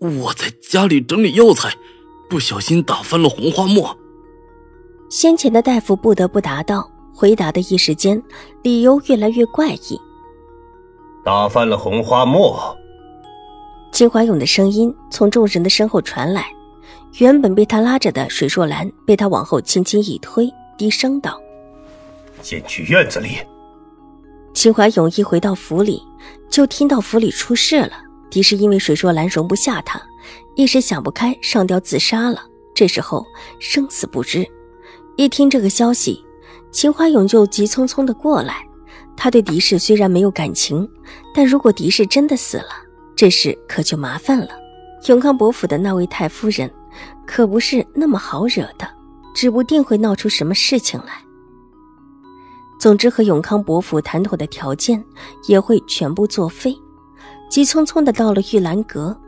我我在家里整理药材，不小心打翻了红花墨。先前的大夫不得不答道，回答的一时间，理由越来越怪异。打翻了红花墨。秦怀勇的声音从众人的身后传来，原本被他拉着的水若兰被他往后轻轻一推，低声道：“先去院子里。”秦怀勇一回到府里，就听到府里出事了。狄氏因为水若兰容不下他，一时想不开，上吊自杀了。这时候生死不知。一听这个消息，秦怀勇就急匆匆的过来。他对狄氏虽然没有感情，但如果狄氏真的死了，这事可就麻烦了。永康伯府的那位太夫人，可不是那么好惹的，指不定会闹出什么事情来。总之，和永康伯府谈妥的条件，也会全部作废。急匆匆的到了玉兰阁，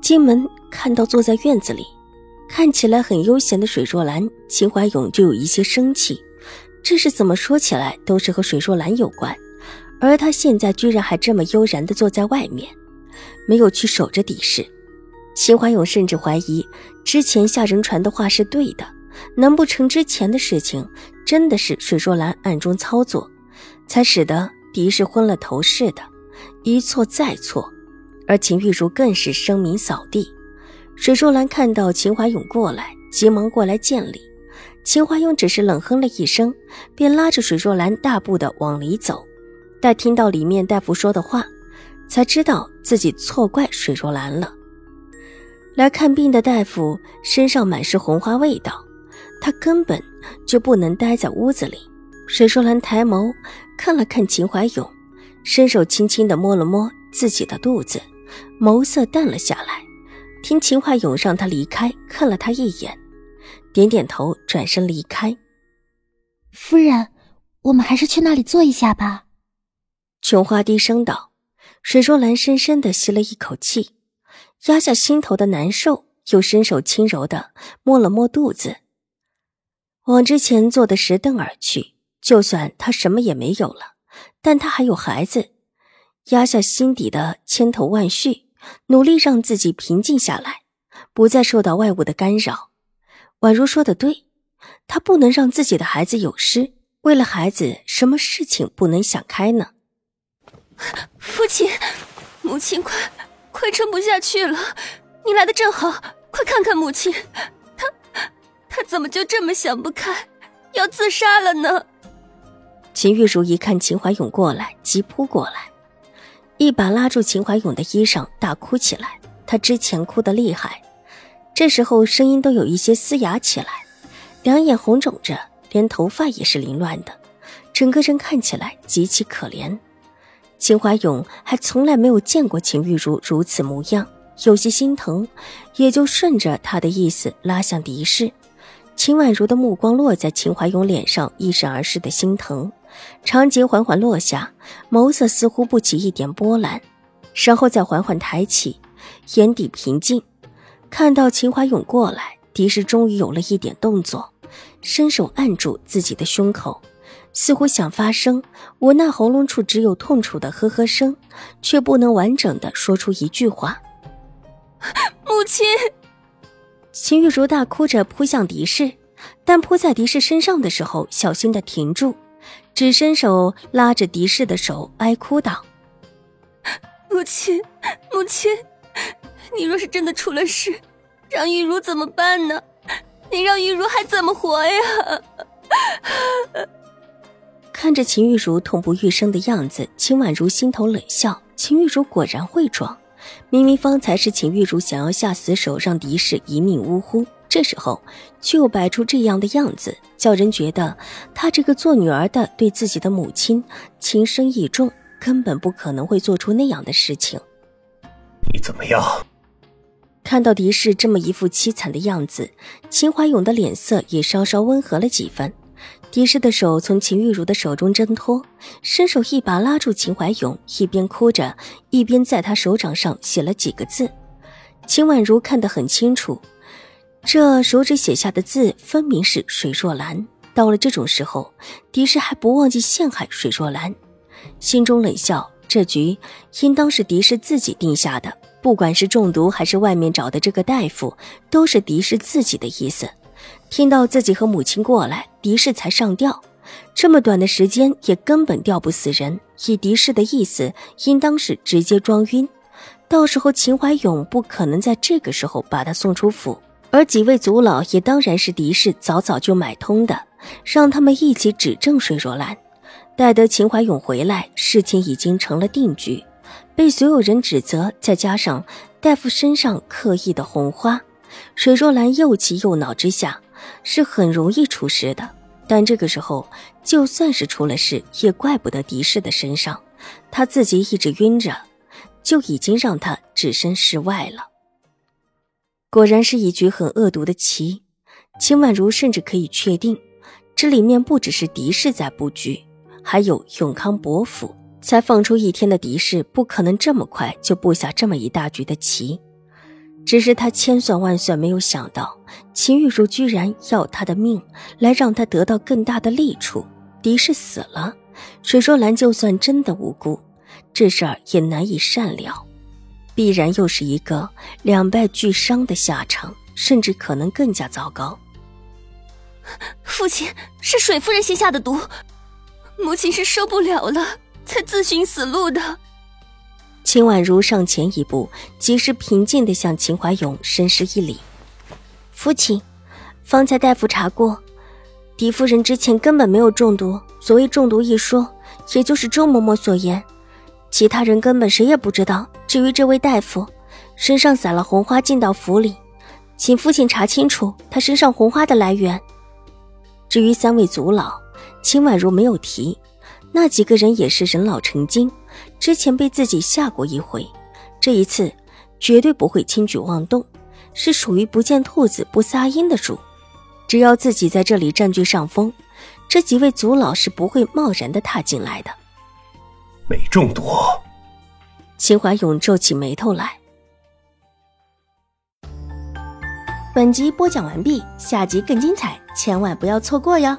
进门看到坐在院子里，看起来很悠闲的水若兰，秦怀勇就有一些生气。这是怎么说起来都是和水若兰有关，而他现在居然还这么悠然的坐在外面，没有去守着狄氏。秦怀勇甚至怀疑之前下人传的话是对的，难不成之前的事情真的是水若兰暗中操作，才使得狄氏昏了头似的？一错再错，而秦玉茹更是声名扫地。水若兰看到秦怀勇过来，急忙过来见礼。秦怀勇只是冷哼了一声，便拉着水若兰大步的往里走。待听到里面大夫说的话，才知道自己错怪水若兰了。来看病的大夫身上满是红花味道，他根本就不能待在屋子里。水若兰抬眸看了看秦怀勇。伸手轻轻地摸了摸自己的肚子，眸色淡了下来。听秦怀勇让他离开，看了他一眼，点点头，转身离开。夫人，我们还是去那里坐一下吧。琼花低声道。水若兰深深地吸了一口气，压下心头的难受，又伸手轻柔地摸了摸肚子，往之前坐的石凳而去。就算他什么也没有了。但他还有孩子，压下心底的千头万绪，努力让自己平静下来，不再受到外物的干扰。宛如说的对，他不能让自己的孩子有失。为了孩子，什么事情不能想开呢？父亲，母亲快快撑不下去了，你来的正好，快看看母亲，她她怎么就这么想不开，要自杀了呢？秦玉茹一看秦怀勇过来，急扑过来，一把拉住秦怀勇的衣裳，大哭起来。他之前哭得厉害，这时候声音都有一些嘶哑起来，两眼红肿着，连头发也是凌乱的，整个人看起来极其可怜。秦怀勇还从来没有见过秦玉茹如此模样，有些心疼，也就顺着他的意思拉向狄氏。秦婉如的目光落在秦怀勇脸上，一闪而逝的心疼。长睫缓缓落下，眸色似乎不起一点波澜，然后再缓缓抬起，眼底平静。看到秦怀勇过来，狄氏终于有了一点动作，伸手按住自己的胸口，似乎想发声，无奈喉咙处只有痛楚的呵呵声，却不能完整的说出一句话。母亲，秦玉茹大哭着扑向狄氏，但扑在狄氏身上的时候，小心的停住。只伸手拉着狄氏的手，哀哭道：“母亲，母亲，你若是真的出了事，让玉茹怎么办呢？你让玉茹还怎么活呀？”看着秦玉茹痛不欲生的样子，秦婉如心头冷笑。秦玉茹果然会装，明明方才是秦玉茹想要下死手，让狄氏一命呜呼。这时候，却又摆出这样的样子，叫人觉得他这个做女儿的对自己的母亲情深意重，根本不可能会做出那样的事情。你怎么样？看到狄氏这么一副凄惨的样子，秦怀勇的脸色也稍稍温和了几分。狄氏的手从秦玉茹的手中挣脱，伸手一把拉住秦怀勇，一边哭着，一边在他手掌上写了几个字。秦婉如看得很清楚，这手指写下的字分明是水若兰。到了这种时候，狄氏还不忘记陷害水若兰，心中冷笑：这局应当是狄氏自己定下的，不管是中毒还是外面找的这个大夫，都是狄氏自己的意思。听到自己和母亲过来，狄氏才上吊。这么短的时间也根本吊不死人。以狄氏的意思，应当是直接装晕。到时候秦怀勇不可能在这个时候把他送出府，而几位族老也当然是狄氏早早就买通的，让他们一起指证水若兰。待得秦怀勇回来，事情已经成了定局，被所有人指责，再加上大夫身上刻意的红花，水若兰又气又恼之下。是很容易出事的，但这个时候，就算是出了事，也怪不得狄氏的身上。他自己一直晕着，就已经让他置身事外了。果然是一局很恶毒的棋。秦婉如甚至可以确定，这里面不只是狄氏在布局，还有永康伯府。才放出一天的狄氏，不可能这么快就布下这么一大局的棋。只是他千算万算没有想到，秦玉茹居然要他的命，来让他得到更大的利处。狄氏死了，水若兰就算真的无辜，这事儿也难以善了，必然又是一个两败俱伤的下场，甚至可能更加糟糕。父亲是水夫人先下的毒，母亲是受不了了，才自寻死路的。秦婉如上前一步，及时平静地向秦怀勇深施一礼：“父亲，方才大夫查过，狄夫人之前根本没有中毒。所谓中毒一说，也就是周嬷嬷所言，其他人根本谁也不知道。至于这位大夫，身上撒了红花进到府里，请父亲查清楚他身上红花的来源。至于三位族老，秦婉如没有提，那几个人也是人老成精。”之前被自己吓过一回，这一次绝对不会轻举妄动，是属于不见兔子不撒鹰的主。只要自己在这里占据上风，这几位族老是不会贸然的踏进来的。美中毒。秦怀勇皱起眉头来。本集播讲完毕，下集更精彩，千万不要错过哟。